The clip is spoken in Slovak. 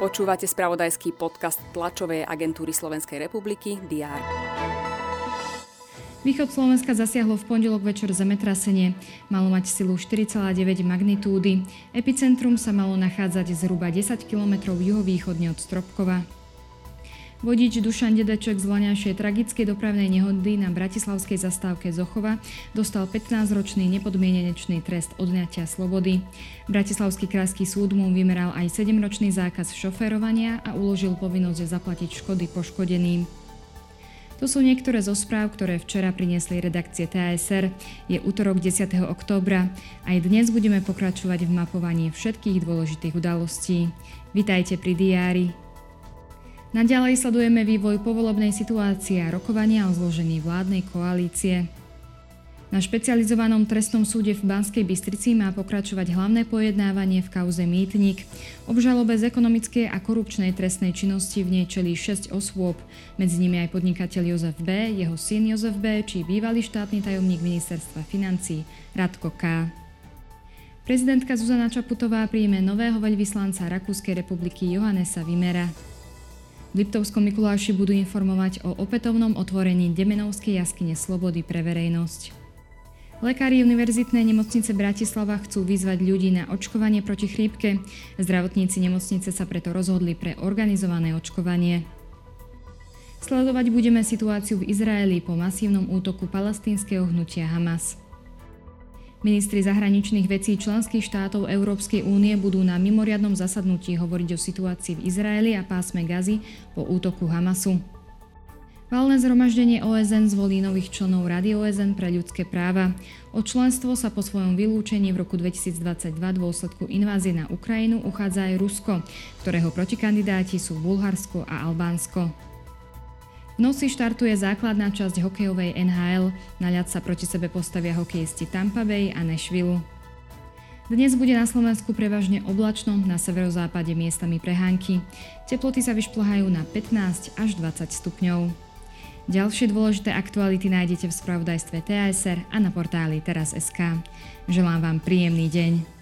Počúvate spravodajský podcast tlačovej agentúry Slovenskej republiky DR. Východ Slovenska zasiahlo v pondelok večer zemetrasenie. Malo mať silu 4,9 magnitúdy. Epicentrum sa malo nachádzať zhruba 10 km juhovýchodne od Stropkova. Vodič Dušan Dedeček z voňajšej tragickej dopravnej nehody na bratislavskej zastávke Zochova dostal 15-ročný nepodmienenečný trest odňatia slobody. Bratislavský krajský súd mu vymeral aj 7-ročný zákaz šoférovania a uložil povinnosť zaplatiť škody poškodeným. To sú niektoré zo správ, ktoré včera priniesli redakcie TASR. Je útorok 10. októbra. Aj dnes budeme pokračovať v mapovaní všetkých dôležitých udalostí. Vitajte pri diári. Naďalej sledujeme vývoj povolebnej situácie a rokovania o zložení vládnej koalície. Na špecializovanom trestnom súde v Banskej Bystrici má pokračovať hlavné pojednávanie v kauze Mýtnik. Obžalobe z ekonomickej a korupčnej trestnej činnosti v nej čelí 6 osôb, medzi nimi aj podnikateľ Jozef B., jeho syn Jozef B., či bývalý štátny tajomník ministerstva financí Radko K. Prezidentka Zuzana Čaputová príjme nového veľvyslanca Rakúskej republiky Johannesa Vimera. V Liptovskom Mikuláši budú informovať o opätovnom otvorení Demenovskej jaskyne Slobody pre verejnosť. Lekári Univerzitnej nemocnice Bratislava chcú vyzvať ľudí na očkovanie proti chrípke. Zdravotníci nemocnice sa preto rozhodli pre organizované očkovanie. Sledovať budeme situáciu v Izraeli po masívnom útoku palestínskeho hnutia Hamas. Ministri zahraničných vecí členských štátov Európskej únie budú na mimoriadnom zasadnutí hovoriť o situácii v Izraeli a pásme Gazy po útoku Hamasu. Valné zhromaždenie OSN zvolí nových členov Rady OSN pre ľudské práva. O členstvo sa po svojom vylúčení v roku 2022 dôsledku invázie na Ukrajinu uchádza aj Rusko, ktorého protikandidáti sú Bulharsko a Albánsko. V noci štartuje základná časť hokejovej NHL. Na ľad sa proti sebe postavia hokejisti Tampa Bay a Nashville. Dnes bude na Slovensku prevažne oblačno, na severozápade miestami prehánky. Teploty sa vyšplhajú na 15 až 20 stupňov. Ďalšie dôležité aktuality nájdete v spravodajstve TASR a na portáli teraz.sk. Želám vám príjemný deň.